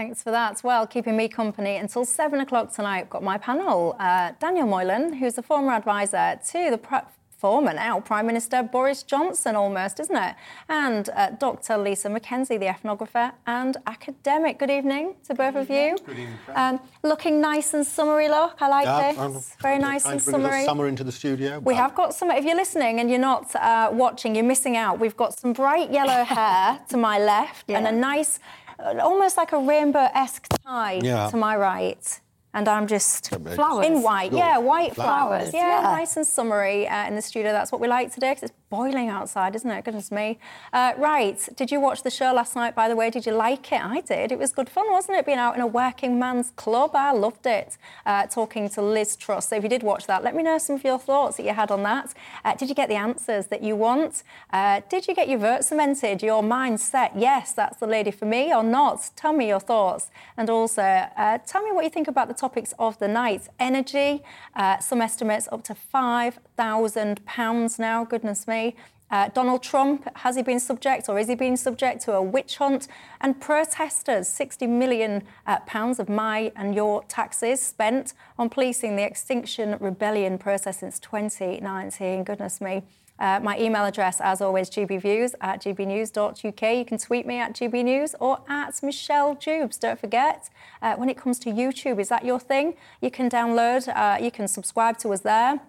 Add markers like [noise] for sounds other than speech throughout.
Thanks for that. Well, keeping me company until seven o'clock tonight. I've Got my panel, uh, Daniel Moylan, who's a former advisor to the pre- former now Prime Minister Boris Johnson, almost, isn't it? And uh, Dr. Lisa McKenzie, the ethnographer and academic. Good evening to both of you. Good evening. Um, looking nice and summery look. I like Yeah, this. I'm Very nice and to bring a little summery. Summer into the studio. We have got some. If you're listening and you're not uh, watching, you're missing out. We've got some bright yellow hair to my left [laughs] and a nice, almost like a rainbow-esque tie Yeah. to my right. And I'm just bit. Flowers. in white. Cool. Yeah, white flowers. Flowers, Yeah, yeah. nice and summery uh, in the studio. That's what we like today because it's boiling outside, isn't it? Goodness me. Uh, right. Did you watch the show last night? By the way, did you like it? I did. It was good fun, wasn't it? Being out in a working man's club. I loved it. Uh, talking to Liz Truss. So if you did watch that, let me know some of your thoughts that you had on that. Uh, did you get the answers that you want? Uh, did you get your vote cemented? Your mind set? Yes, that's the lady for me, or not? Tell me your thoughts. And also, uh, tell me what you think about the topics of the night. Energy. Uh, some estimates up to five thousand pounds now. Goodness me. Uh, Donald Trump, has he been subject or is he being subject to a witch hunt? And protesters, 60 million uh, pounds of my and your taxes spent on policing the Extinction Rebellion process since 2019. Goodness me. Uh, my email address, as always, gbviews at gbnews.uk. You can tweet me at gbnews or at Michelle Dewbs. Don't forget, uh, when it comes to YouTube, is that your thing? You can download, uh, you can subscribe to us there.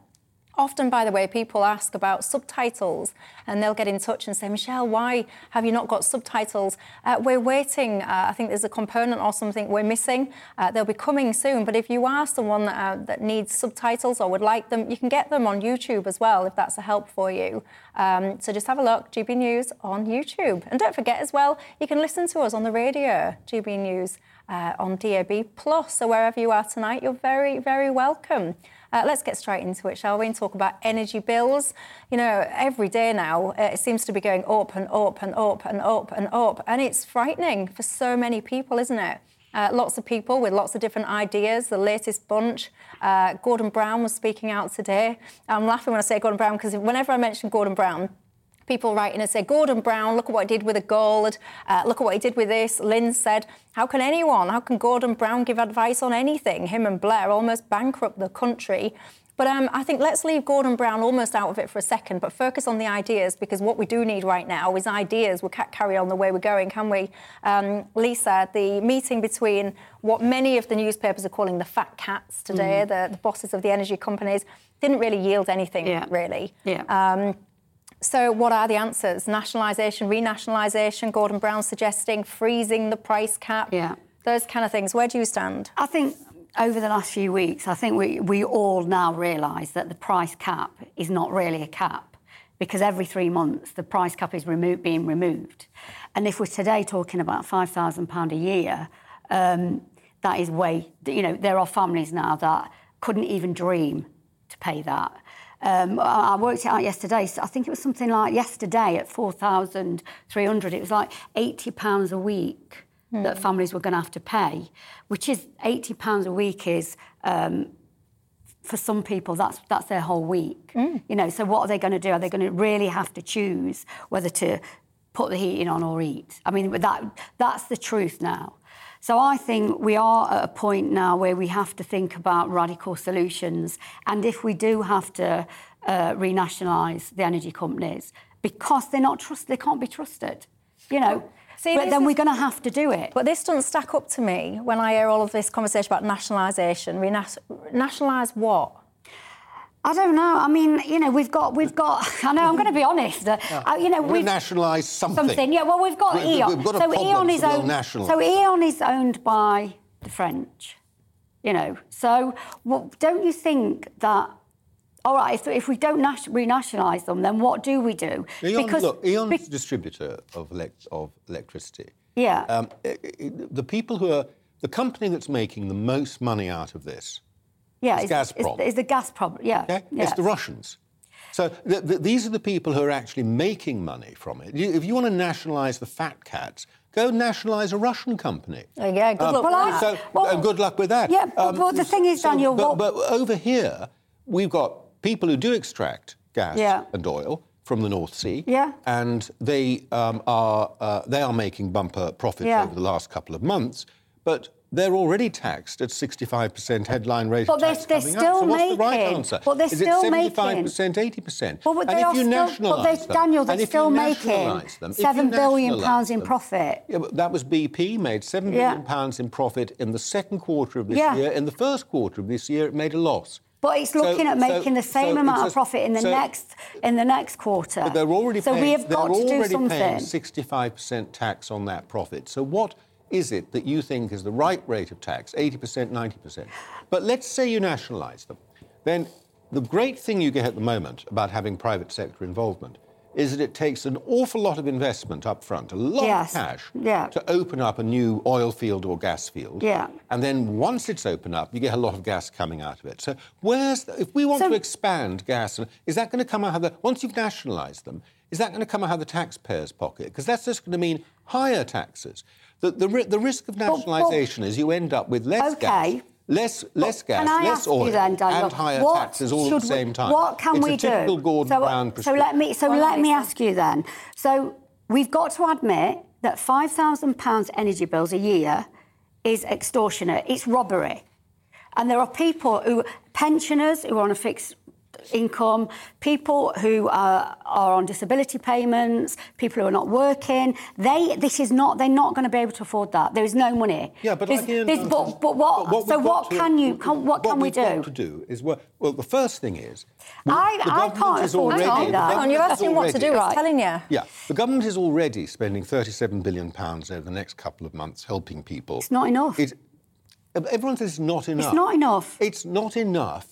Often, by the way, people ask about subtitles and they'll get in touch and say, Michelle, why have you not got subtitles? Uh, we're waiting. Uh, I think there's a component or something we're missing. Uh, they'll be coming soon. But if you are someone that, uh, that needs subtitles or would like them, you can get them on YouTube as well if that's a help for you. Um, so just have a look, GB News on YouTube. And don't forget as well, you can listen to us on the radio, GB News uh, on DAB Plus. So wherever you are tonight, you're very, very welcome. Uh, let's get straight into it, shall we, and talk about energy bills. You know, every day now uh, it seems to be going up and up and up and up and up, and it's frightening for so many people, isn't it? Uh, lots of people with lots of different ideas. The latest bunch. Uh, Gordon Brown was speaking out today. I'm laughing when I say Gordon Brown because whenever I mention Gordon Brown, people writing in and say, Gordon Brown, look at what he did with the gold, uh, look at what he did with this. Lynn said, how can anyone, how can Gordon Brown give advice on anything? Him and Blair almost bankrupt the country. But um, I think let's leave Gordon Brown almost out of it for a second, but focus on the ideas because what we do need right now is ideas. We can't carry on the way we're going, can we? Um, Lisa, the meeting between what many of the newspapers are calling the fat cats today, the, the bosses of the energy companies, didn't really yield anything, Yeah. really. Yeah. Um, so, what are the answers? Nationalisation, renationalisation. Gordon Brown suggesting freezing the price cap. Yeah. Those kind of things. Where do you stand? I think over the last few weeks, I think we, we all now realise that the price cap is not really a cap because every three months the price cap is remo- being removed. And if we're today talking about £5,000 a year, um, that is way, you know, there are families now that couldn't even dream to pay that. Um, I worked it out yesterday. So I think it was something like yesterday at 4,300. It was like 80 pounds a week that families were going to have to pay, which is 80 pounds a week is um, for some people that's that's their whole week. You know, so what are they going to do? Are they going to really have to choose whether to put the heating on or eat? I mean, that that's the truth now. So I think we are at a point now where we have to think about radical solutions, and if we do have to uh, renationalise the energy companies because they're not trust, they can't be trusted. You know. See, but then is- we're going to have to do it. But this doesn't stack up to me when I hear all of this conversation about nationalisation. Renas- nationalise what? I don't know. I mean, you know, we've got, we've got. [laughs] I know. I'm going to be honest. Uh, uh, you know, We we've nationalised something. something. Yeah. Well, we've got We- Eon. we've got a so Eon is owned. So Eon is owned by the French. You know. So well, don't you think that all right, if, if we don't nat- renationalise them, then what do we do? Eon, look, Eon's distributor of, elect- of electricity. Yeah. Um, i- i- the people who are the company that's making the most money out of this yeah, it's it's, Gazprom. It's, it's the gas problem. Yeah, Okay? yeah. It's the Russians. So th- th- these are the people who are actually making money from it. You, if you want to nationalise the fat cats, go nationalise a Russian company. Oh, yeah, good luck Well. So, Well- good luck with that. Um, Yeah, but- but the thing is, Daniel, but, what- but over here, we've got people who do extract gas Yeah. and oil from the North Sea. Yeah. And they um, are uh, they are making bumper profits Yeah. over the last couple of months, but. They're already taxed at 65% headline rate But they're- they're still. So what's the right making- answer? but they're Is still it making- 75%, 80%? Well, but and they if are still, but they, Daniel, they're still making them, seven billion pounds in profit. yeah, but that was BP made seven Yeah. billion pounds in profit in the second quarter of this Yeah. year. In the first quarter of this year, it made a loss. But it's So- looking at so- making the same so amount of profit in the so- next in the next quarter. But they're already so paying, we have got to do already something. paying 65% tax on that profit. So what is it that you think is the right rate of tax? 80%, 90%. But let's say you nationalise them. Then the great thing you get at the moment about having private sector involvement is that it takes an awful lot of investment up front, a lot Yes. of cash, Yeah. to open up a new oil field or gas field. Yeah. And then once it's open up, you get a lot of gas coming out of it. So where's the, if we want So- to expand gas, is that going to come out of the once you've nationalised them? Is that going to come out of the taxpayer's pocket? Because that's just going to mean higher taxes. The, the, the risk of well- nationalisation is you end up with less Okay. gas, less less gas, Can I less ask oil, you then, Daniel, and higher what taxes all at the same time. What can it's we a typical do? Gordon so, uh, Brown so let me so Go on, let me Lisa. ask you then. So we've got to admit that five thousand pounds energy bills a year is extortionate. It's robbery, and there are people who pensioners who are on a fixed income, people who are, are on disability payments, people who are not working. They this is not they're not going to be able to afford that. There is no money. Yeah, but There's- like Ian there's- but, but what? but so what got to- can you? Can, what can we we've do? got to do is well, well, the first thing is we- I- the I can't is afford already, that. Hang on, you're asking asked is him what to do. already- He's telling you. Yeah, the government is already spending 37 billion pounds over the next couple of months helping people. It's not enough. It, everyone says it's not enough. It's not enough. It's not enough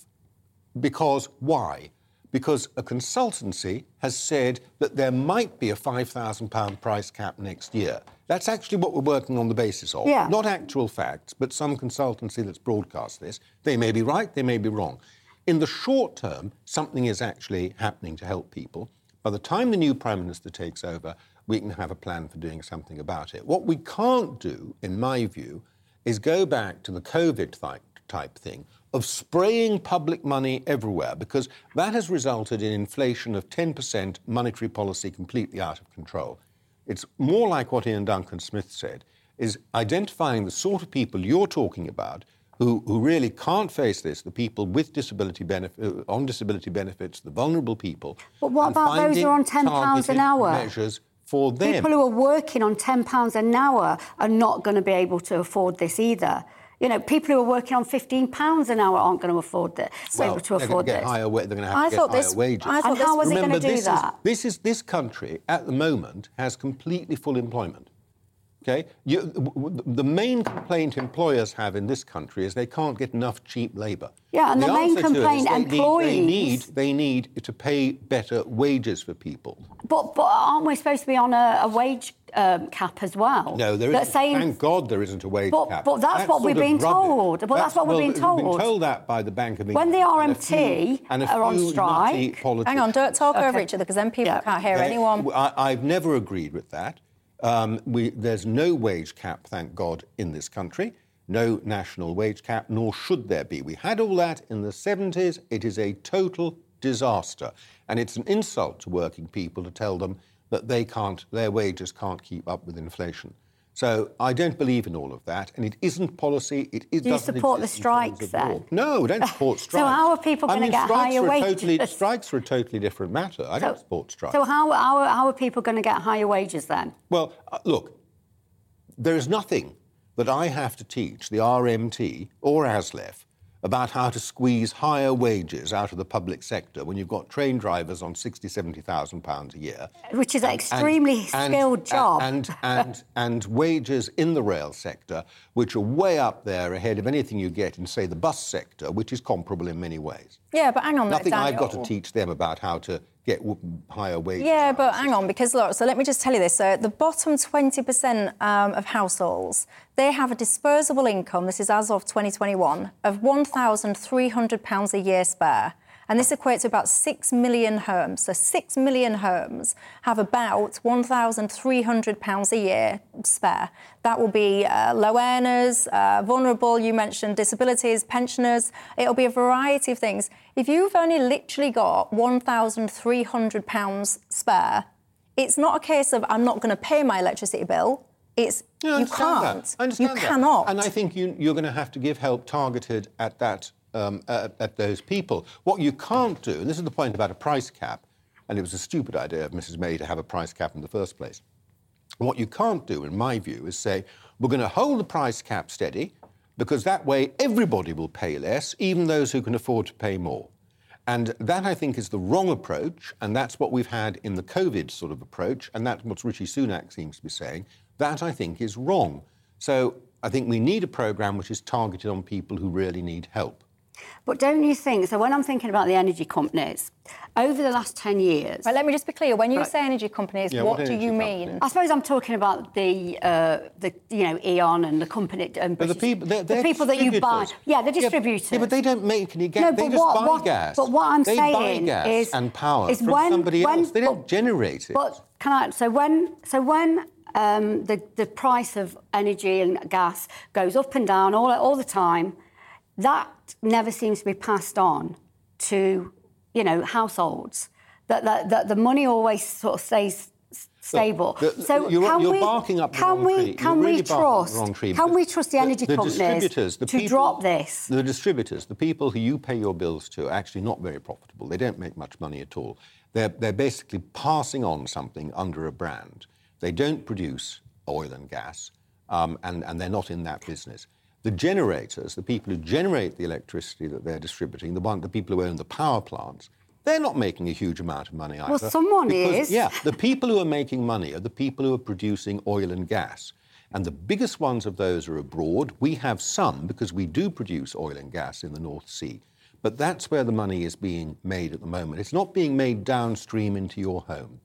because why? Because a consultancy has said that there might be a £5,000 price cap next year. That's actually what we're working on the basis of. Yeah. Not actual facts, but some consultancy that's broadcast this. They may be right, they may be wrong. In the short term, something is actually happening to help people. By the time the new Prime Minister takes over, we can have a plan for doing something about it. What we can't do, in my view, is go back to the COVID type, type thing of spraying public money everywhere because that has resulted in inflation of 10%, monetary policy completely out of control. It's more like what Iain Duncan Smith said, is identifying the sort of people you're talking about who, who really can't face this, the people with disability benefit, uh, on disability benefits, the vulnerable people. But what about those who are on £10 an hour? Measures for them. People who are working on £10 an hour are not going to be able to afford this either. You know, people who are working on £15 an hour aren't going to afford it, well, to they're afford going to get this. higher. They're going to have I to get higher this- wages. I thought And this- how is he going to do this that? Is, this is this country at the moment has completely full employment. Okay, you, w- w- the main complaint employers have in this country is they can't get enough cheap labour. Yeah, and the main answer to it is complaint they need- employees- they need they need to pay better wages for people. But, but aren't we supposed to be on a, a wage um, cap as well? No, there That's isn't. saying, Thank God there isn't a wage But- cap. but that's what we're sort of being rubbish. told. But that's what we're well, being we've been told. told that by the Bank of England. When England. the and a RMT few- and a are on strike- Hang on, don't talk over each other because then people Yeah. can't hear They- anyone. I, I've never agreed with that. Um, we, there's no wage cap, thank God, in this country. No national wage cap, nor should there be. We had all that in the 70s. It is a total disaster. And it's an insult to working people to tell them that they can't, their wages can't keep up with inflation. So I don't believe in all of that, and it isn't policy. It, it Do you doesn't support the exist in terms strikes then? No, I don't support strikes. [laughs] So how are people gonna mean, get higher a Totally, wages? [laughs] strikes are a totally different matter. I don't support strikes. So how, how, how are people going to get higher wages then? Well, uh, look, there is nothing that I have to teach the RMT or ASLEF about how to squeeze higher wages out of the public sector when you've got train drivers on 60, 70,000 pounds a year. Which is an extremely and- skilled job. And, and, and wages in the rail sector, which are way up there ahead of anything you get in, say, the bus sector, which is comparable in many ways. Yeah, but hang on. Nothing. I've got to teach them about how to get higher wages. Yeah, but hang on, because look, so let me just tell you this. So the bottom 20% um, of households, they have a disposable income, this is as of 2021, of £1,300 a year spare. And this equates to about 6 million homes. So 6 million homes have about £1,300 a year spare. That will be uh, low earners, uh, vulnerable, you mentioned disabilities, pensioners. It'll be a variety of things. If you've only literally got £1,300 spare, it's not a case of I'm not going to pay my electricity bill. It's you can't. That. I understand you that. cannot. And I think you, you're going to have to give help targeted at that um, at, at those people. What you can't do, and this is the point about a price cap, and it was a stupid idea of Mrs. May to have a price cap in the first place. What you can't do, in my view, is say we're going to hold the price cap steady because that way everybody will pay less, even those who can afford to pay more. And that, I think, is the wrong approach, and that's what we've had in the COVID sort of approach, and that's what Rishi Sunak seems to be saying. That, I think, is wrong. So I think we need a programme which is targeted on people who really need help. But don't you think? So when I'm thinking about the energy companies, over the last ten years, Right, let me just be clear. When you Right. say energy companies, Yeah, what, what do you company? mean? I suppose I'm talking about the uh, the you know Eon and the company and But the British- people, they're, they're people that you buy, yeah, the Yeah, distributors. Yeah, but they don't make any gas. No, they but just what- buy what- gas. but what I'm they buy saying gas is- and power is from when- somebody when- else. They don't but- generate it. But can I? So when so when um, the the price of energy and gas goes up and down all all the time, that never seems to be passed on to you know households. That that, that the money always sort of stays stable. the- so you're- can you're we barking up the can wrong we tree. can You're we really the trust wrong tree can we trust the energy companies distributors, the to people, drop this? The distributors, the people who you pay your bills to, are actually not very profitable. They don't make much money at all. They're, they're basically passing on something under a brand. They don't produce oil and gas, um, and, and they're not in that business. The generators, the people who generate the electricity that they're distributing, the, one, the people who own the power plants, they're not making a huge amount of money either. Well, someone because- is. Yeah, the people who are making money are the people who are producing oil and gas. And the biggest ones of those are abroad. We have some because we do produce oil and gas in the North Sea. But that's where the money is being made at the moment. It's not being made downstream into your home.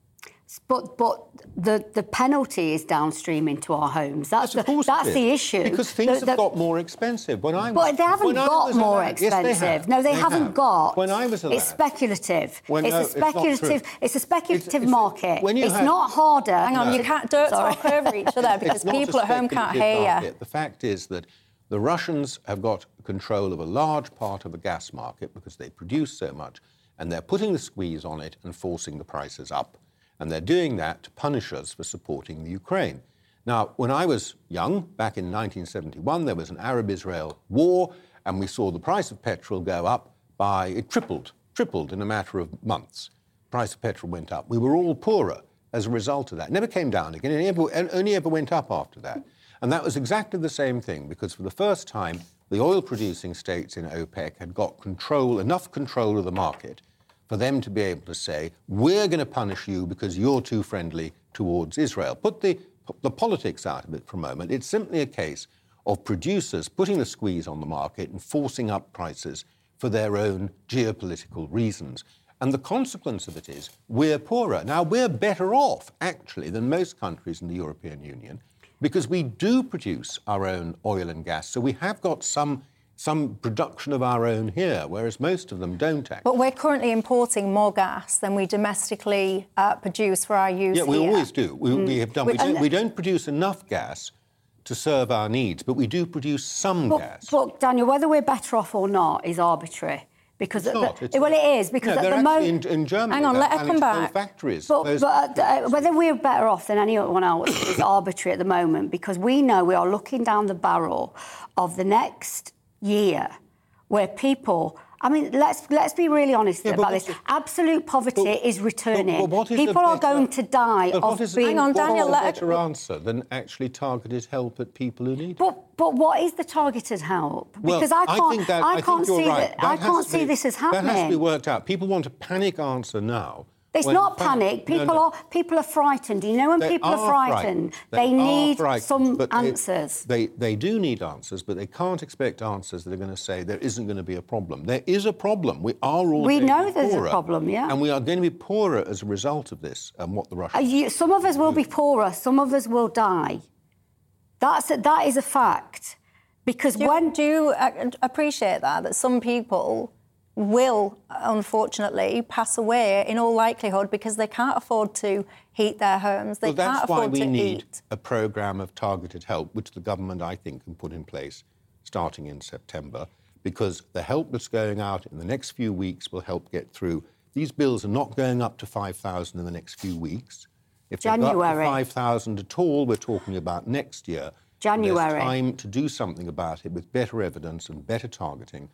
But but the, the penalty is downstream into our homes. That's Yes, the, that's the issue. Because things The- have got more expensive. When I was, But they haven't when got was a more lad- Yes, they expensive. have. no, they, haven't have. got. When I was a lad, it's speculative. When- it's no, a it's not true. speculative. It's, a speculative it's- market. when you it's have- not harder. Hang on, you can't don't Sorry. talk over each other [laughs] because It's not a people at home can't speculative hear you. The fact is that the Russians have got control of a large part of the gas market because they produce so much, and they're putting the squeeze on it and forcing the prices up. And they're doing that to punish us for supporting the Ukraine. Now, when I was young, back in 1971, there was an Arab Israel war, and we saw the price of petrol go up by, it tripled, tripled in a matter of months. Price of petrol went up. We were all poorer as a result of that. It never came down again. It only ever went up after that. And that was exactly the same thing because for the first time, the oil producing states in OPEC had got control, enough control of the market for them to be able to say, we're going to punish you because you're too friendly towards Israel. Put the, the politics out of it for a moment. It's simply a case of producers putting the squeeze on the market and forcing up prices for their own geopolitical reasons. And the consequence of it is we're poorer. Now, we're better off, actually, than most countries in the European Union because we do produce our own oil and gas. So we have got some, some production of our own here, whereas most of them don't actually. But we're currently importing more gas than we domestically uh, produce for our use Yeah, we here. always do. We, we have done. We We- don't, we don't produce enough gas to serve our needs, but we do produce some But, gas. but Daniel, whether we're better off or not is arbitrary. Because It's not, the- it's well, not. it is because No, at the moment. in, in Germany. Hang on, let her come back. Factories. But, but uh, whether we're better off than anyone else is [coughs] arbitrary at the moment because we know we are looking down the barrel of the next year where people. I mean, let's let's be really honest Yeah, about this. the- Absolute poverty But- is returning. but what is the people are better- going to die of what is, being. Hang on, what is Daniel, a let her- better answer than actually targeted help at people who need it? But but what is the targeted help? Well, Because I can't think that, I, I think can't see right. that I That has can't see be- this as happening. That has to be worked out. People want a panic answer now. It's Well, not in panic. People no. are people are frightened. You know when They people are, are frightened, They they, are need frightened, some but they- answers. They, they do need answers, but they can't expect answers that are going to say there isn't going to be a problem. There is a problem. We are all We know be there's a poorer, problem, yeah. And we are going to be poorer as a result of this and what the Uh, Russians you- some of us will be poorer. Some of us will die. That's a, that is a fact. Because Do, when do you uh, appreciate that? That some people will, unfortunately, pass away in all likelihood because they can't afford to heat their homes. They Well, can't that's why afford we to need eat. a programme of targeted help, which the government, I think, can put in place starting in September, because the help that's going out in the next few weeks will help get through. These bills are not going up to 5,000 in the next few weeks. If they go up January. 5,000 at all, we're talking about next year. January. There's time to do something about it with better evidence and better targeting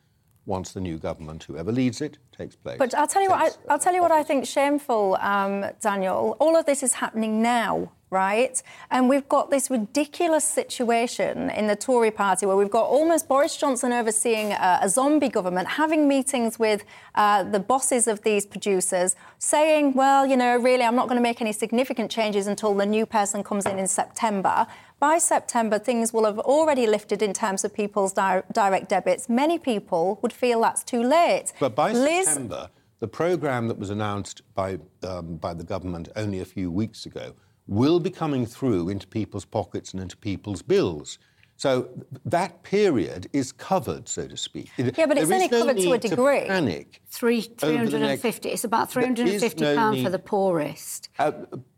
once the new government, whoever leads it, takes place. But I'll tell you what. I, takes, I'll tell you what I think shameful, um, Daniel. All of this is happening now, right? And we've got this ridiculous situation in the Tory party where we've got almost Boris Johnson overseeing uh, a zombie government, having meetings with uh, the bosses of these producers, saying, "Well, you know, really, I'm not going to make any significant changes until the new person comes in in September." By September, things will have already lifted in terms of people's di- direct debits. Many people would feel that's too late. But by Liz, September, the programme that was announced by, um, by the government only a few weeks ago will be coming through into people's pockets and into people's bills. So that period is covered, so to speak. Yeah, but it's there is only no covered to a need degree. panic. three, over the next- 350, it's about There is 350 no pounds for the poorest. Uh,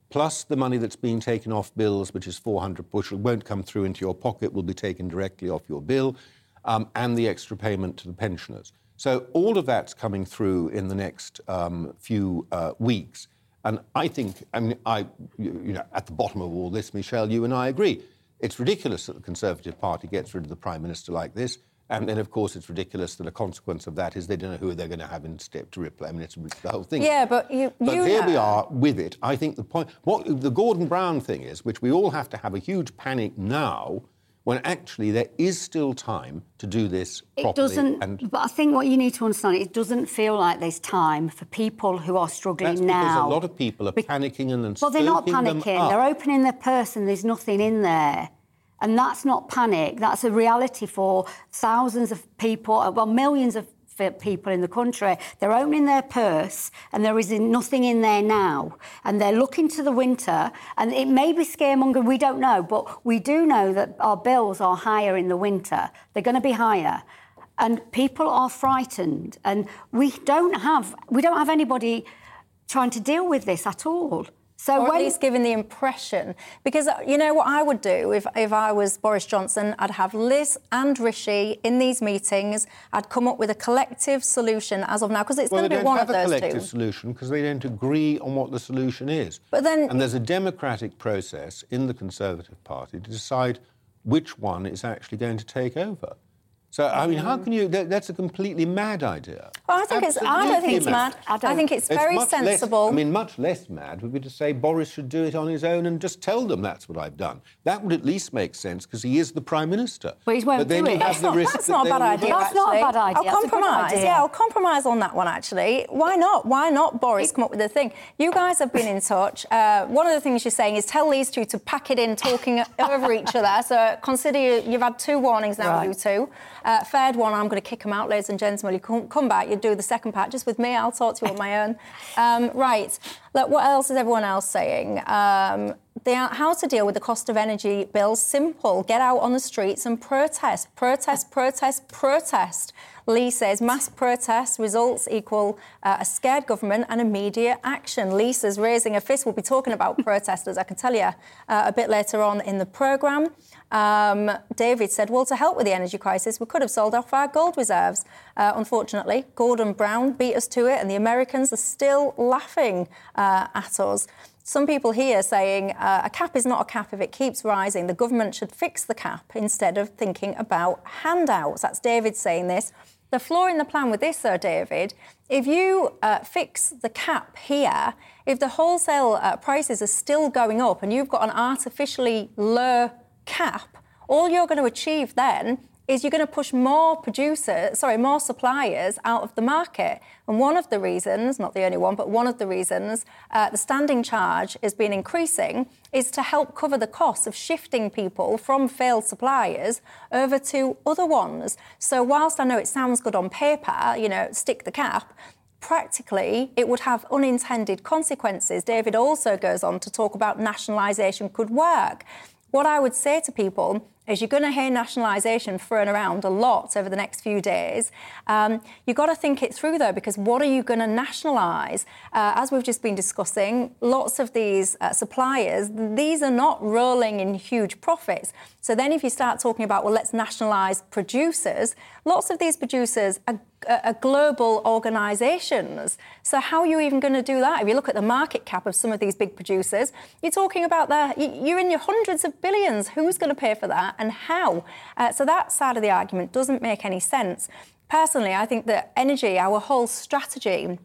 plus the money that's being taken off bills, which is 400 bushel, won't come through into your pocket, will be taken directly off your bill, um, and the extra payment to the pensioners. So all of that's coming through in the next um, few uh, weeks. And I think, I mean, I, you know, at the bottom of all this, Michelle, you and I agree. It's ridiculous that the Conservative Party gets rid of the Prime Minister like this. And then, of course, it's ridiculous that a consequence of that is they don't know who they're going to have in step to replace. I mean, it's the whole thing. Yeah, but you- But you here we are with it. I think the point, what the Gordon Brown thing is, which we all have to have a huge panic now, when actually there is still time to do this It properly. doesn't, and but I think what you need to understand, it doesn't feel like there's time for people who are struggling that's because a lot of people are panicking and then Well, they're not panicking. They're opening their purse and there's nothing in there. And that's not panic. That's a reality for thousands of people, uh, well, millions of f- people in the country. They're opening their purse and there is nothing in there now. And they're looking to the winter. And it may be scaremonger, we don't know. But we do know that our bills are higher in the winter. They're going to be higher. And people are frightened. And we don't have, we don't have anybody trying to deal with this at all. So or when at least giving the impression. Because uh, you know what I would do if, if I was Boris Johnson? I'd have Liz and Rishi in these meetings. I'd come up with a collective solution as of now, because it's well, going to be one of those two. they don't one have of a those collective two. solution because they don't agree on what the solution is. But then- and there's a democratic process in the Conservative Party to decide which one is actually going to take over. So, I mean, how can you? That, that's a completely mad idea. Well, I think it's. I don't think it's Absolutely mad. I I, don't. think it's It's very much less- sensible. I mean, much less mad would be to say Boris should do it on his own and just tell them that's what I've done. That would at least make sense because he is the prime minister. But he won't then do you it. have That's the not, risk that's that not a bad idea. vote- That's not a bad idea. I'll That's compromise. idea. Yeah, I'll compromise on that one. Actually, why not? Why not, Boris? Come up with a thing. You guys have been in touch. Uh, one of the things you're saying is tell these two to pack it in, talking [laughs] over each other. So consider you, you've had two warnings now, Right. you two. Uh, third one, I'm going to kick them out, ladies and gentlemen. You come, come back, you do the second part just with me. I'll talk to you on my own. Um, right. Look, what else is everyone else saying? Um, how to deal with the cost of energy bills? Simple. Get out on the streets and protest. Protest, protest, protest. Lee says mass protests results equal uh, a scared government and immediate action. Lisa's raising a fist. We'll be talking about [laughs] protesters, I can tell you, uh, a bit later on in the programme. Um, David said, well, to help with the energy crisis, we could have sold off our gold reserves. Uh, unfortunately, Gordon Brown beat us to it, and the Americans are still laughing uh, at us. Some people here saying uh, a cap is not a cap if it keeps rising. The government should fix the cap instead of thinking about handouts. That's David saying this. The flaw in the plan with this, though, David, if you uh, fix the cap here, if the wholesale uh, prices are still going up and you've got an artificially low cap, all you're going to achieve then is you're going to push more producers, sorry, more suppliers out of the market. And one of the reasons, not the only one, but one of the reasons uh, the standing charge has been increasing is to help cover the costs of shifting people from failed suppliers over to other ones. So whilst I know it sounds good on paper, you know, stick the cap, practically it would have unintended consequences. David also goes on to talk about nationalisation could work. What I would say to people is you're going to hear nationalisation thrown around a lot over the next few days. Um, you've got to think it through though, because what are you going to nationalise? Uh, as we've just been discussing, lots of these uh, suppliers, these are not rolling in huge profits. So then if you start talking about, well, let's nationalise producers, lots of these producers are are global organisations. So how are you even going to do that? If you look at the market cap of some of these big producers, you're talking about that. You're in your hundreds of billions. Who's going to pay for that and how? Uh, so that side of the argument doesn't make any sense. Personally, I think that energy, our whole strategy,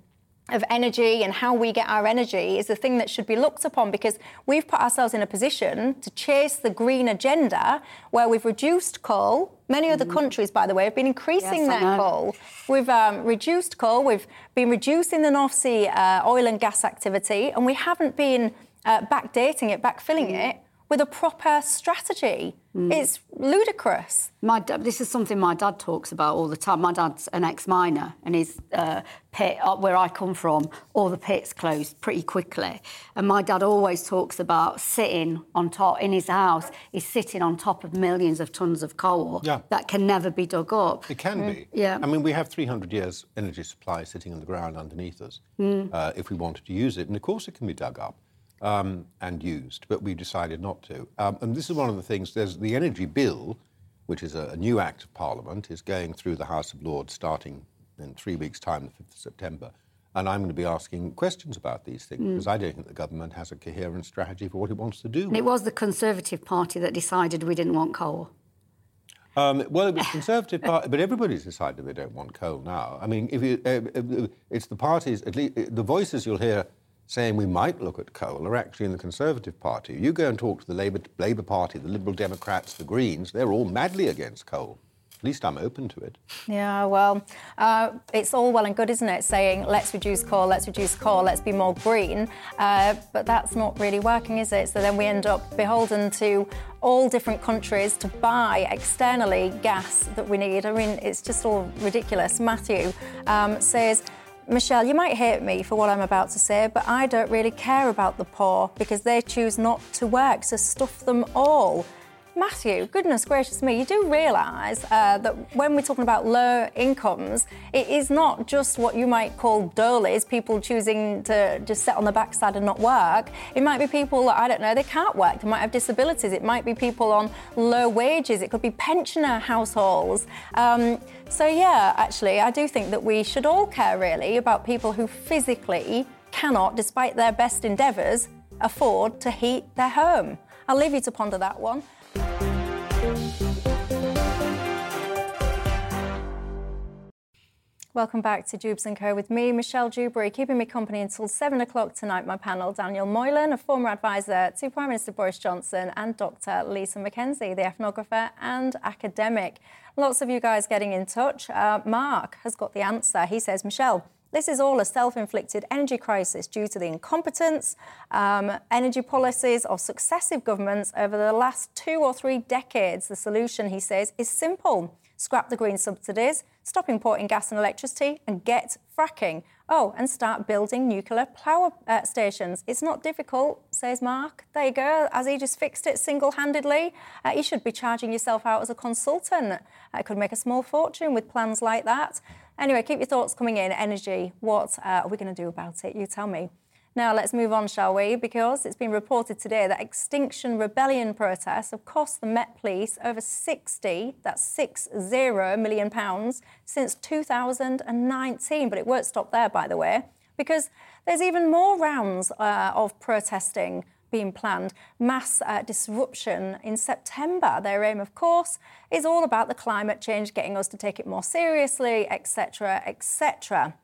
of energy and how we get our energy is the thing that should be looked upon because we've put ourselves in a position to chase the green agenda where we've reduced coal. Many other mm. countries, by the way, have been increasing yes, their coal. We've um, reduced coal, we've been reducing the North Sea uh, oil and gas activity, and we haven't been uh, backdating it, backfilling mm. it with a proper strategy. Mm. It's ludicrous. My this is something my dad talks about all the time. My dad's an ex-miner, and his uh, pit uh, where I come from, all the pits closed pretty quickly. And my dad always talks about sitting on top in his house. He's sitting on top of millions of tons of coal yeah. that can never be dug up. It can mm. be. Yeah. I mean, we have 300 years energy supply sitting on the ground underneath us. Mm. Uh, if we wanted to use it, and of course it can be dug up um, and used, but we decided not to. Um, and this is one of the things. There's the energy bill, which is a, a, new act of Parliament, is going through the House of Lords starting in three weeks' time, the 5th of September. And I'm going to be asking questions about these things mm. because I don't think the government has a coherent strategy for what it wants to do. And it was the Conservative Party that decided we didn't want coal. Um, well, it was the Conservative Party, but everybody's decided they don't want coal now. I mean, if you, uh, it's the parties, at least the voices you'll hear saying we might look at coal are actually in the Conservative Party. You go and talk to the Labour, Labour Party, the Liberal Democrats, the Greens, they're all madly against coal. At least I'm open to it. Yeah, well, uh, it's all well and good, isn't it? Saying let's reduce coal, let's reduce coal, let's be more green. Uh, but that's not really working, is it? So then we end up beholden to all different countries to buy externally gas that we need. I mean, it's just all ridiculous. Matthew um, says, Michelle, you might hate me for what I'm about to say, but I don't really care about the poor because they choose not to work, so stuff them all. Matthew, goodness gracious me, you do realise uh, that when we're talking about low incomes, it is not just what you might call dolies, people choosing to just sit on the backside and not work. It might be people that, I don't know, they can't work, they might have disabilities, it might be people on low wages, it could be pensioner households. Um, so, yeah, actually, I do think that we should all care really about people who physically cannot, despite their best endeavours, afford to heat their home. I'll leave you to ponder that one. Welcome back to Dewbs & Co. with me, Michelle Dewberry, keeping me company until 7 o'clock tonight. My panel, Daniel Moylan, a former advisor to Prime Minister Boris Johnson, and Dr. Lisa McKenzie, the ethnographer and academic. Lots of you guys getting in touch. Uh, Mark has got the answer. He says, Michelle, this is all a self inflicted energy crisis due to the incompetence, um, energy policies of successive governments over the last two or three decades. The solution, he says, is simple scrap the green subsidies, stop importing gas and electricity, and get fracking. Oh, and start building nuclear power uh, stations. It's not difficult, says Mark. There you go. As he just fixed it single handedly, uh, you should be charging yourself out as a consultant. I uh, could make a small fortune with plans like that. Anyway, keep your thoughts coming in. Energy, what uh, are we going to do about it? You tell me. Now, let's move on, shall we? Because it's been reported today that Extinction Rebellion protests have cost the Met Police over 60, that's six zero million pounds, since 2019. But it won't stop there, by the way, because there's even more rounds uh, of protesting being planned. Mass uh, disruption in September. Their aim, of course, is all about the climate change, getting us to take it more seriously, etc., etc.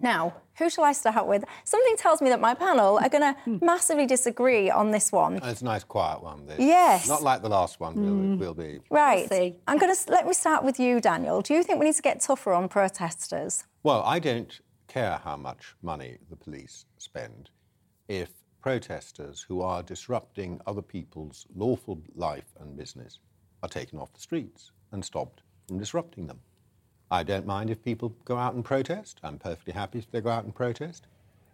Now, who shall I start with? Something tells me that my panel are going [laughs] Hmm. to massively disagree on this one. It's a nice, quiet one. This. Yes. Not like the last one will, will be. Right. see. I'm going to let me start with you, Daniel. Do you think we need to get tougher on protesters? Well, I don't care how much money the police spend if protesters who are disrupting other people's lawful life and business are taken off the streets and stopped from disrupting them. I don't mind if people go out and protest. I'm perfectly happy if they go out and protest.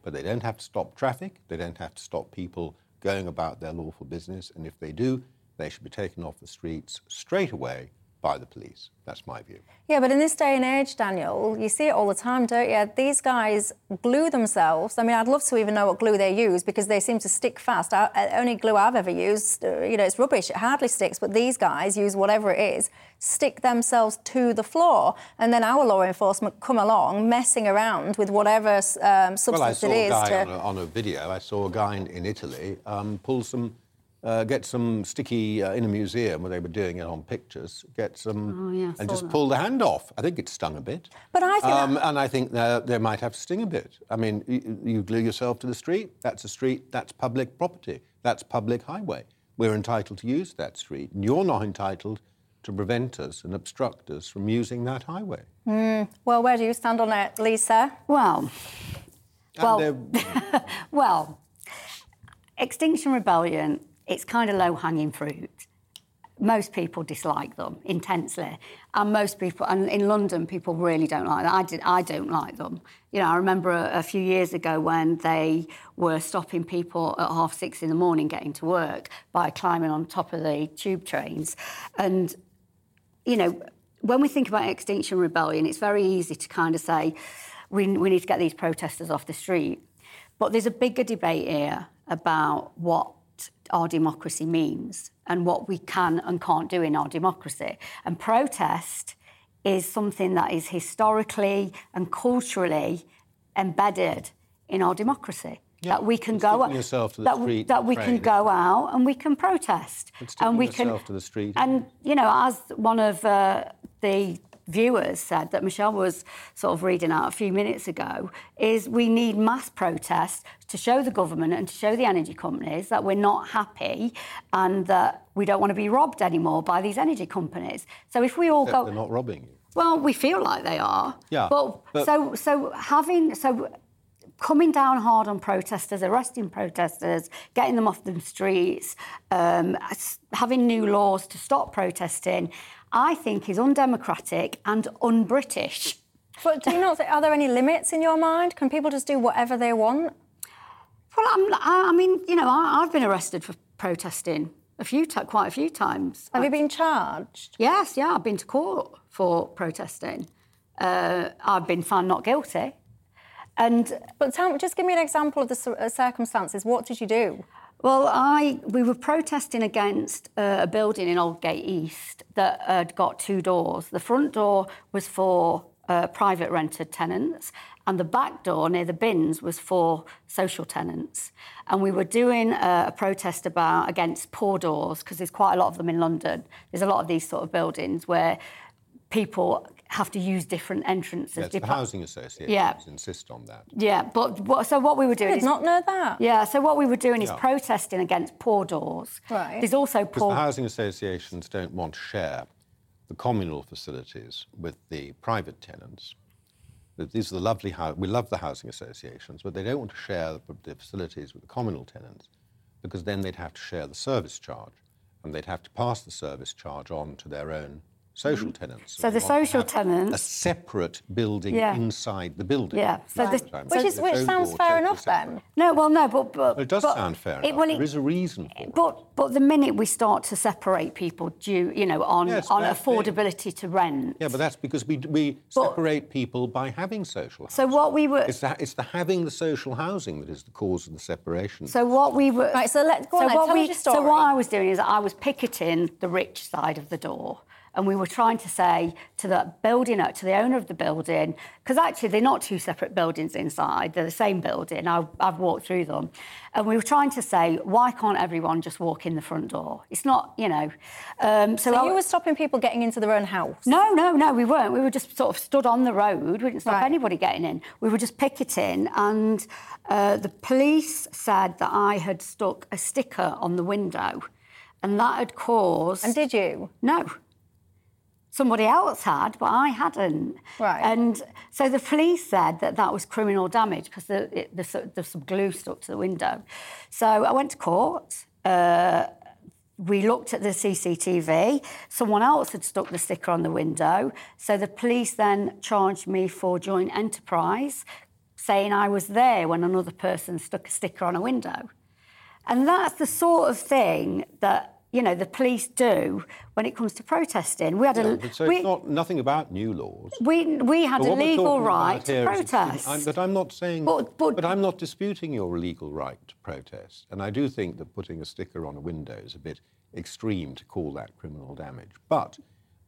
But they don't have to stop traffic. They don't have to stop people going about their lawful business. And if they do, they should be taken off the streets straight away by the police. That's my view. Yeah, but in this day and age, Daniel, you see it all the time, don't you? These guys glue themselves. I mean, I'd love to even know what glue they use because they seem to stick fast. I, uh, only glue I've ever used, uh, you know, it's rubbish. It hardly sticks. But these guys use whatever it is, stick themselves to the floor, and then our law enforcement come along messing around with whatever um, substance Well, I saw it a guy to. on, a, on a video. I saw a guy in, in Italy um, pull some, uh, get some sticky uh, in a museum where they were doing it on pictures. Get some Oh, yeah, and just that. pull the hand off. I think it stung a bit. But I think um, and I think they they might have to sting a bit. I mean, you, you glue yourself to the street. That's a street. That's public property. That's public highway. We're entitled to use that street. And you're not entitled to prevent us and obstruct us from using that highway. Well, where do you stand on it, Lisa? Well, And Well- [laughs] well, Extinction Rebellion, it's kind of low hanging fruit. Most people dislike them intensely, and most people, and in London, people really don't like them. I did, I don't like them. You know, I remember a, a few years ago when they were stopping people at half six in the morning getting to work by climbing on top of the tube trains, and you know, when we think about Extinction Rebellion, it's very easy to kind of say we, we need to get these protesters off the street. But there's a bigger debate here about what our democracy means and what we can and can't do in our democracy. And protest is something that is historically and culturally embedded in our democracy. Yeah, that we can go sticking yourself to the that, we- street that we can go out and we can protest And and we can to the street. and you know, as one of uh, the viewers said that Michelle was sort of reading out a few minutes ago, is we need mass protests to show the government and to show the energy companies that we're not happy and that we don't want to be robbed anymore by these energy companies. So if we all Except go, they're not robbing you. well, we feel like they are. Yeah, But, but- so so having so coming down hard on protesters, arresting protesters, getting them off the streets, um, having new laws to stop protesting, I think is undemocratic and un-British. But do you not think, are there any limits in your mind? Can people just do whatever they want? Well, I'm, I I mean, you know, I, I've been arrested for protesting a few ti quite a few times. Have you been charged? Yes, yeah, I've been to court for protesting. Uh, I've been found not guilty. And But tell me, just give me an example of the uh, circumstances. What did you do? Well, I we were protesting against uh, a building in Aldgate East that had got two doors. The front door was for uh, private rented tenants, and the back door near the bins was for social tenants. And we were doing a protest about against poor doors because there's quite a lot of them in London. There's a lot of these sort of buildings where people have to use different entrances. Yes, the housing associations Yeah. insist on that. yeah, but what, so what we were doing I did is not know that. yeah, so what we were doing is protesting against poor doors. Right. There's also poor. the housing associations don't want to share the communal facilities with the private tenants. That These are the lovely hou- we love the housing associations, but they don't want to share the, the facilities with the communal tenants because then they'd have to share the service charge and they'd have to pass the service charge on to their own social tenants. Mm-hmm. So the social tenants- a separate building Yeah. inside the building. Yeah, so the- Which, is, which sounds fair enough then. No, well, no, but, but Well, it does but sound fair it- enough. well, there it- is a reason for it. But but the minute we start to separate people due, you know, on Yeah, it's on bad thing. affordability to rent. Yeah, but that's because we, we But- separate people by having social housing. so what we were It's the, it's the having the social housing that is the cause of the separation. so what we were Right, so let's go on so then, what tell we us your so what I was doing is I was picketing the rich side of the door. And we were trying to say to the building, uh, to the owner of the building, because actually they're not two separate buildings inside, they're the same building. I, I've walked through them. And we were trying to say, why can't everyone just walk in the front door? It's not, you know. Um, so So I- you were stopping people getting into their own house? no, no, no, we weren't. We were just sort of stood on the road. We didn't stop Right. anybody getting in. We were just picketing, and uh, the police said that I had stuck a sticker on the window, and that had caused. And did you? No. Somebody else had, but I hadn't. Right. And so the police said that that was criminal damage because the, the, there's some glue stuck to the window. So I went to court. Uh, we looked at the CCTV. Someone else had stuck the sticker on the window. So the police then charged me for joint enterprise, saying I was there when another person stuck a sticker on a window. And that's the sort of thing that you know the police do when it comes to protesting. We had a so we, it's not nothing about new laws. we, we had a legal right to is protest. I'm- but I'm not saying. But- but- I'm not disputing your legal right to protest, and I do think that putting a sticker on a window is a bit extreme to call that criminal damage. But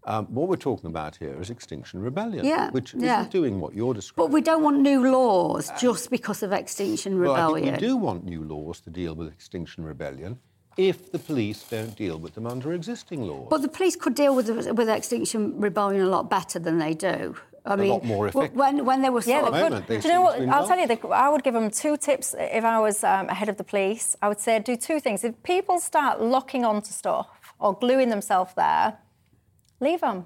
um, what we're talking about here is extinction rebellion, Yeah, which yeah. isn't doing what you're describing. but we don't want new laws just because of Extinction well, I Rebellion. think we do want new laws to deal with extinction rebellion if the police don't deal with them under existing laws. But the police could deal with with Extinction Rebellion a lot better than they do. I mean, lot more effective. when when they were Yeah, sort they could. moment, they Do you know what? I'll tell you, indulge. I would give them two tips if I was um, ahead of the police. I would say do two things. If people start locking onto stuff or gluing themselves there, leave them.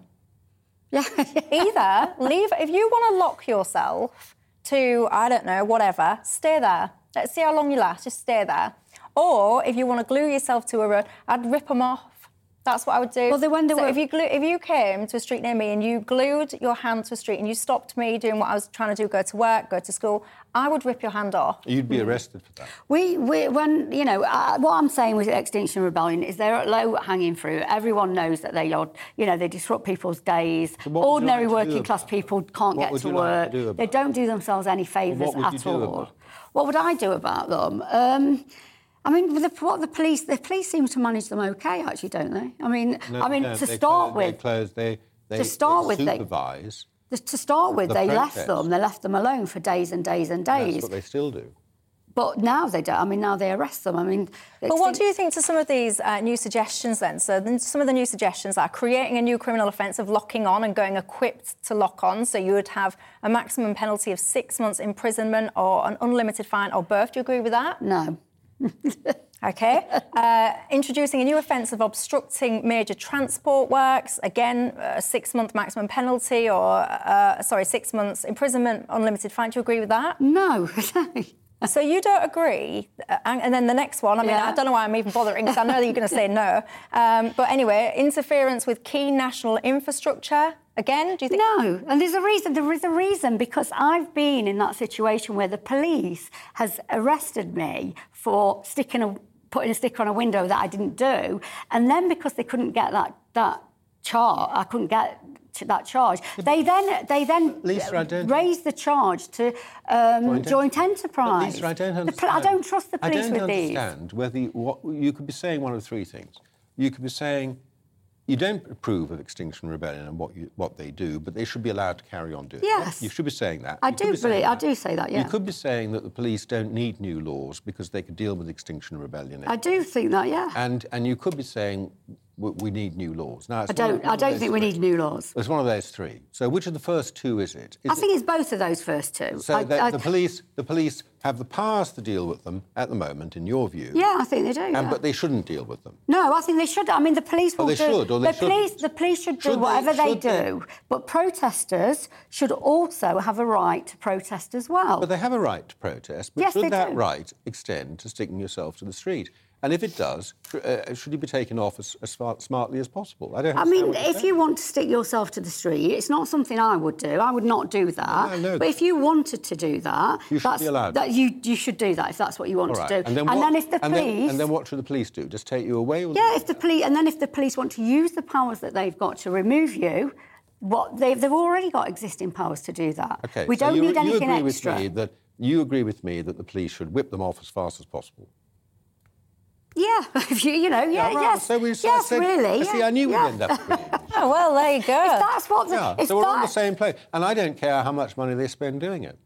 [laughs] yeah, Either leave, if you want to lock yourself to, I don't know, whatever, stay there. Let's see how long you last, just stay there. Or if you want to glue yourself to a road, I'd rip them off. That's what I would do. Well, they- wonder So were- if you glue, if you came to a street near me and you glued your hand to a street and you stopped me doing what I was trying to do, go to work, go to school, I would rip your hand off. You'd be arrested for that. We, we, when you know, uh, what I'm saying with Extinction Rebellion is they're at low hanging fruit. Everyone knows that they are, you know, they disrupt people's days. So what would you Ordinary like working class about people can't What get to you like work. to do they don't do themselves any favours what would you at all. about? What would I do about them? Um, I mean, the, what the police, the police seem to manage them okay, actually, don't they? I mean, No, I mean, no, to start close, they with, close, they, they, to start they with, they- supervise. to start with, the they left them. They left them alone for days and days and That's days. what they still do. But now they don't. I mean, now they arrest them. I mean, But what do you think to some of these uh, new suggestions then? So then some of the new suggestions are creating a new criminal offence of locking on and going equipped to lock on. So you would have a maximum penalty of six months imprisonment or an unlimited fine or both. Do you agree with that? No. Okay. Uh, introducing a new offence of obstructing major transport works. Again, a six-month maximum penalty or, uh, sorry, six months imprisonment, unlimited fine. Do you agree with that? No. [laughs] So you don't agree, uh, and, and then the next one. I mean, Yeah. I don't know why I'm even bothering because I know that you're going to say [laughs] no. Um, but anyway, interference with key national infrastructure. Again, do you think? No, and there's a reason. There is a reason because I've been in that situation where the police has arrested me for sticking a putting a sticker on a window that I didn't do, and then because they couldn't get that that charge, I couldn't get that charge. They then they then Lisa, raised the charge to um, Joint enterprise. Lisa, I don't understand. I don't trust the police I don't with these. understand whether you, what, you could be saying one of three things. You could be saying you don't approve of Extinction Rebellion and what you, what they do, but they should be allowed to carry on doing it. Yes. it. You should be saying that. I You do believe. I do say that. Yeah. You could be saying that the police don't need new laws because they could deal with Extinction Rebellion. I do think that. Yeah. And and you could be saying we, we need new laws. Now, I don't. I don't think we need new laws. It's one of those three. So which of the first two is it? Is I it- think it's both of those first two. so I- that I- the police the police have the powers to deal with them at the moment, in your view. Yeah, I think they do. And, yeah. but they shouldn't deal with them. No, I think they should. I mean, the police oh, will Oh, they do. should, or they the police, shouldn't. the police should do Should they- whatever they, they? do. But protesters should also have a right to protest as well. But they have a right to protest. But Yes, should they that do. right extend to sticking yourself to the street? And if it does, uh, should you be taken off as, as smart, smartly as possible? I don't. I mean, if you want to stick yourself to the street, it's not something I would do. I would not do that. I know but if you wanted to do that, You should be that's, allowed. That you you should do that if that's what you want right. to do. And then, what, if the and police, then, and then what should the police do? Just take you away? Or yeah, if the police, and then if the police want to use the powers that they've got to remove you, what they've they've already got existing powers to do that. Okay. we so don't you, need anything you agree extra. With me that, you agree with me that the police should whip them off as fast as possible. Yeah, [laughs] if you, you know, yeah, Yeah, right. yes, So we so I yes, said, really. See, yeah, I knew yeah. we'd end up. with [laughs] it. Oh, well, there you go. If that's what, the, Yeah, so we're on the same place, and I don't care how much money they spend doing it.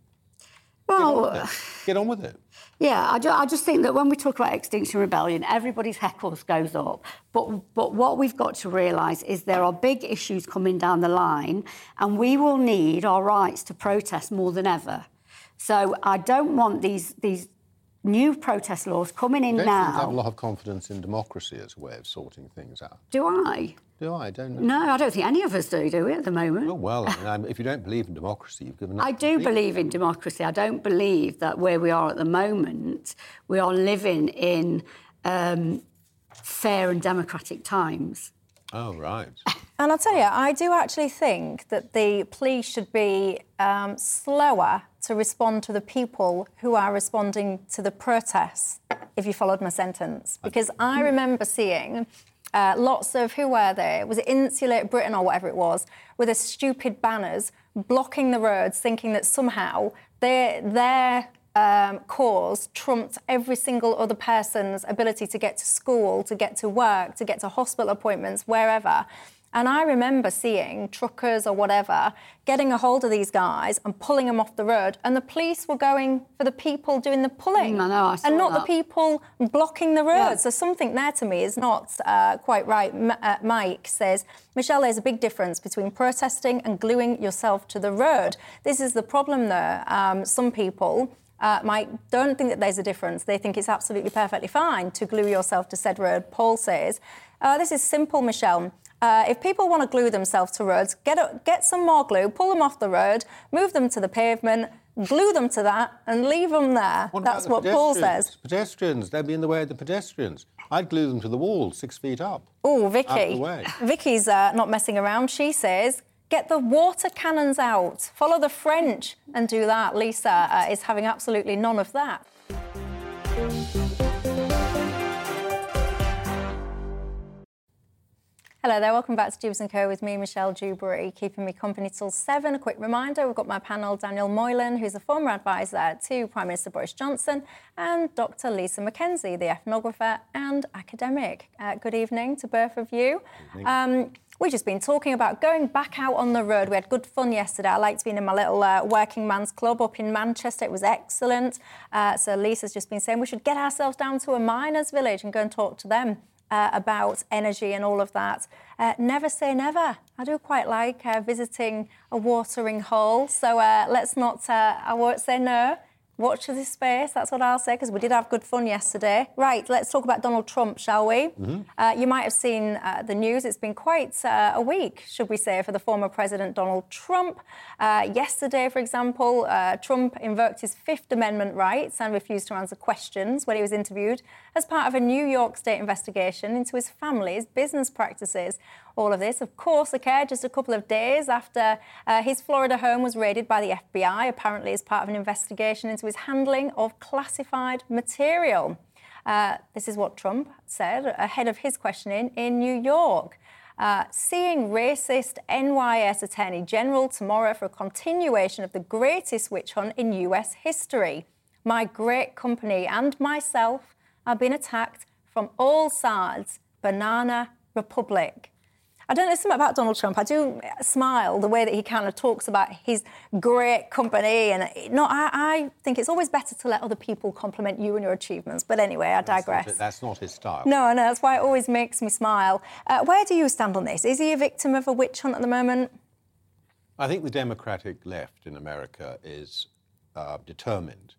well, Get on with it. Yeah, I, ju- I just think that when we talk about Extinction Rebellion, everybody's heckles goes up. But, but what we've got to realise is there are big issues coming down the line, and we will need our rights to protest more than ever. So I don't want these, these new protest laws coming in Don't you have a lot of confidence in democracy as a way of sorting things out? Do I? Do I? I don't know. No, I don't think any of us do, do we, at the moment? Oh, well, I mean, I'm, if you don't believe in democracy, you've given up. I do believe in democracy. I don't believe that where we are at the moment, we are living in um, fair and democratic times. Oh, right. And I'll tell you, I do actually think that the police should be um, slower to respond to the people who are responding to the protests, if you followed my sentence. Because I remember seeing uh, lots of, who were they? Was it Insulate Britain or whatever it was, with the stupid banners blocking the roads, thinking that somehow their, their um, cause trumped every single other person's ability to get to school, to get to work, to get to hospital appointments, wherever. And I remember seeing truckers or whatever getting a hold of these guys and pulling them off the road, and the police were going for the people doing the pulling, Mm, know, and not that. the people blocking the road. Yeah. So something there to me is not uh, quite right. M- uh, Mike says, Michelle, there's a big difference between protesting and gluing yourself to the road. This is the problem, though. Um, some people. Uh, Mike, don't think that there's a difference. They think it's absolutely perfectly fine to glue yourself to said road. Paul says, uh, This is simple, Michelle. Uh, if people want to glue themselves to roads, get, a, get some more glue, pull them off the road, move them to the pavement, glue them to that, and leave them there. What That's about what Paul says. Pedestrians, they'd be in the way of the pedestrians. I'd glue them to the wall, six feet up. Oh, Vicky. the. Vicky's uh, not messing around. She says, get the water cannons out, follow the French, and do that. Lisa uh, is having absolutely none of that. Hello there, welcome back to Dewbs & Co with me, Michelle Dewberry, keeping me company till seven. A quick reminder, we've got my panel, Daniel Moylan, who's a former advisor to Prime Minister Boris Johnson, and Dr Lisa McKenzie, the ethnographer and academic. Uh, good evening to both of you. Um, We've just been talking about going back out on the road. We had good fun yesterday. I liked being in my little uh, working man's club up in Manchester. It was excellent. Uh, so Lisa's just been saying we should get ourselves down to a miners' village and go and talk to them uh, about energy and all of that. Uh, never say never. I do quite like uh, visiting a watering hole. So uh, let's not, uh, I won't say no. Watch this space, that's what I'll say, because we did have good fun yesterday. Right, let's talk about Donald Trump, shall we? Uh, you might have seen uh, the news. It's been quite uh, a week, should we say, for the former President Donald Trump. Uh, yesterday, for example, uh, Trump invoked his Fifth Amendment rights and refused to answer questions when he was interviewed as part of a New York State investigation into his family's business practices. All of this, of course, occurred just a couple of days after uh, his Florida home was raided by the FBI, apparently as part of an investigation into his handling of classified material. Uh, this is what Trump said ahead of his questioning in New York. Uh, seeing racist NYS Attorney General tomorrow for a continuation of the greatest witch hunt in US history. My great company and myself are being attacked from all sides. Banana Republic. I don't know something about Donald Trump. I do smile the way that he kind of talks about his great company, and no, I, I think it's always better to let other people compliment you and your achievements. But anyway, I digress. That's not his style. No, no, that's why it always makes me smile. Uh, where do you stand on this? Is he a victim of a witch hunt at the moment? I think the Democratic left in America is uh, determined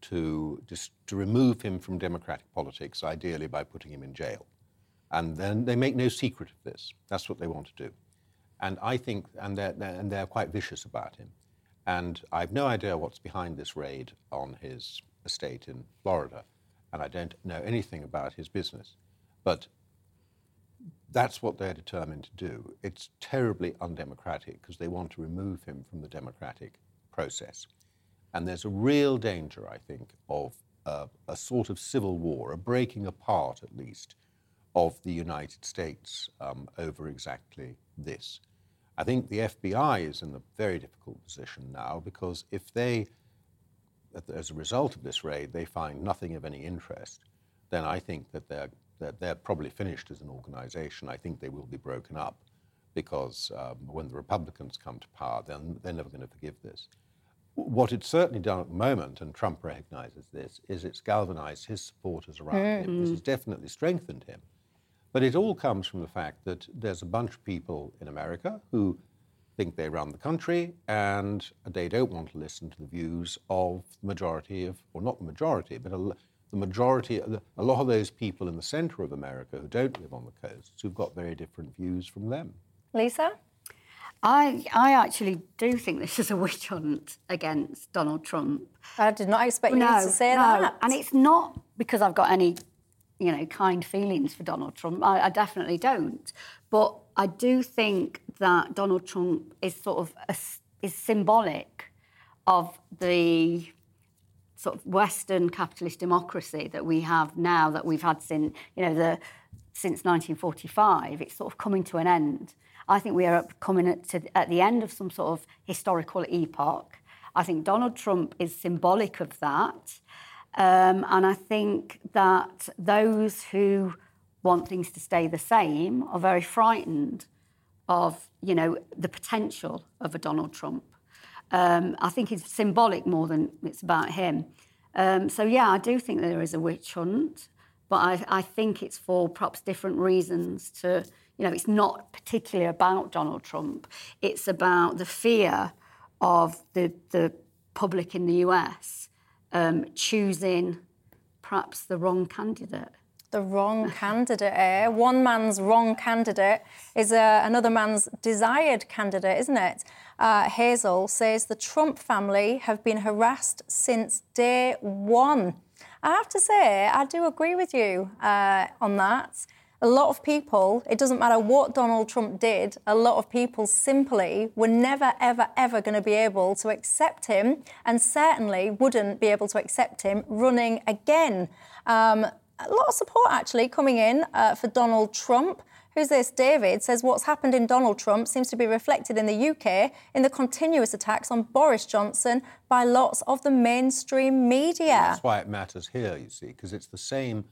to, just, to remove him from democratic politics, ideally by putting him in jail. And then they make no secret of this. That's what they want to do. And I think, and they're, and they're quite vicious about him. And I've no idea what's behind this raid on his estate in Florida. And I don't know anything about his business. But that's what they're determined to do. It's terribly undemocratic because they want to remove him from the democratic process. And there's a real danger, I think, of uh, a sort of civil war, a breaking apart at least, of the United States um, over exactly this. I think the FBI is in a very difficult position now because if they, as a result of this raid, they find nothing of any interest, then I think that they're, they're, they're probably finished as an organization. I think they will be broken up because um, when the Republicans come to power, they're, they're never going to forgive this. What it's certainly done at the moment, and Trump recognizes this, is it's galvanized his supporters around mm. him. This has definitely strengthened him. But it all comes from the fact that there's a bunch of people in America who think they run the country and they don't want to listen to the views of the majority of, or not the majority, but a, the majority, a lot of those people in the center of America who don't live on the coasts who've got very different views from them. Lisa? I, I actually do think this is a witch hunt against Donald Trump. I did not expect no, you to say no. that. And it's not because I've got any, you know, kind feelings for Donald Trump. I, I definitely don't. But I do think that Donald Trump is sort of a, is symbolic of the sort of Western capitalist democracy that we have now, that we've had since you know the since 1945. It's sort of coming to an end. I think we are coming at, to, at the end of some sort of historical epoch. I think Donald Trump is symbolic of that. Um, and I think that those who want things to stay the same are very frightened of, you know, the potential of a Donald Trump. Um, I think it's symbolic more than it's about him. Um, so, yeah, I do think there is a witch hunt, but I, I think it's for perhaps different reasons to you know, it's not particularly about Donald Trump. It's about the fear of the, the public in the US um, choosing perhaps the wrong candidate. The wrong [laughs] candidate, eh? One man's wrong candidate is uh, another man's desired candidate, isn't it? Uh, Hazel says the Trump family have been harassed since day one. I have to say, I do agree with you uh, on that a lot of people, it doesn't matter what Donald Trump did, a lot of people simply were never, ever, ever going to be able to accept him and certainly wouldn't be able to accept him running again. Um, a lot of support actually coming in uh, for Donald Trump. Who's this? David says what's happened in Donald Trump seems to be reflected in the UK in the continuous attacks on Boris Johnson by lots of the mainstream media. That's why it matters here, you see, because it's the same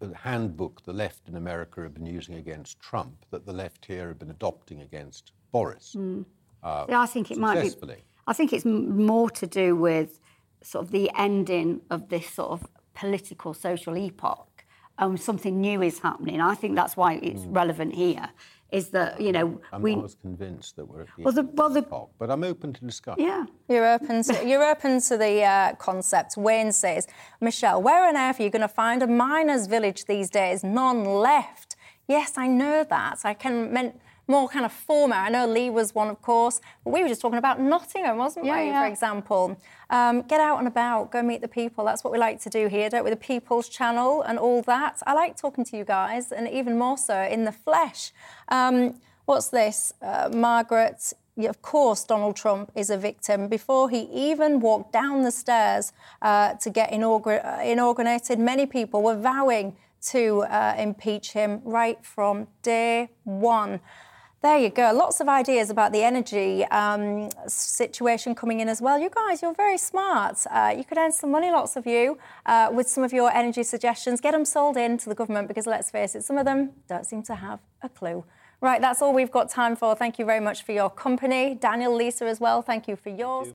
the handbook the left in America have been using against Trump that the left here have been adopting against Boris. Mm. Uh, yeah, I think it might be. I think it's more to do with sort of the ending of this sort of political social epoch. Um, something new is happening. I think that's why it's mm. relevant here is that you know I'm we. not as convinced that we're at the well, the, well, the, epoch, but I'm open to discussion. Yeah, you're open. To, you're open to the uh, concept. Wayne says, Michelle, where on earth are you going to find a miners' village these days? None left. Yes, I know that. I can. Men- more kind of former. I know Lee was one, of course, but we were just talking about Nottingham, wasn't yeah, we, yeah. for example? Um, get out and about, go meet the people. That's what we like to do here, don't we? The People's Channel and all that. I like talking to you guys, and even more so in the flesh. Um, what's this? Uh, Margaret, of course, Donald Trump is a victim. Before he even walked down the stairs uh, to get inaugur- uh, inaugurated, many people were vowing to uh, impeach him right from day one. There you go. Lots of ideas about the energy um, situation coming in as well. You guys, you're very smart. Uh, you could earn some money, lots of you, uh, with some of your energy suggestions. Get them sold in to the government because let's face it, some of them don't seem to have a clue. Right, that's all we've got time for. Thank you very much for your company. Daniel, Lisa as well, thank you for yours.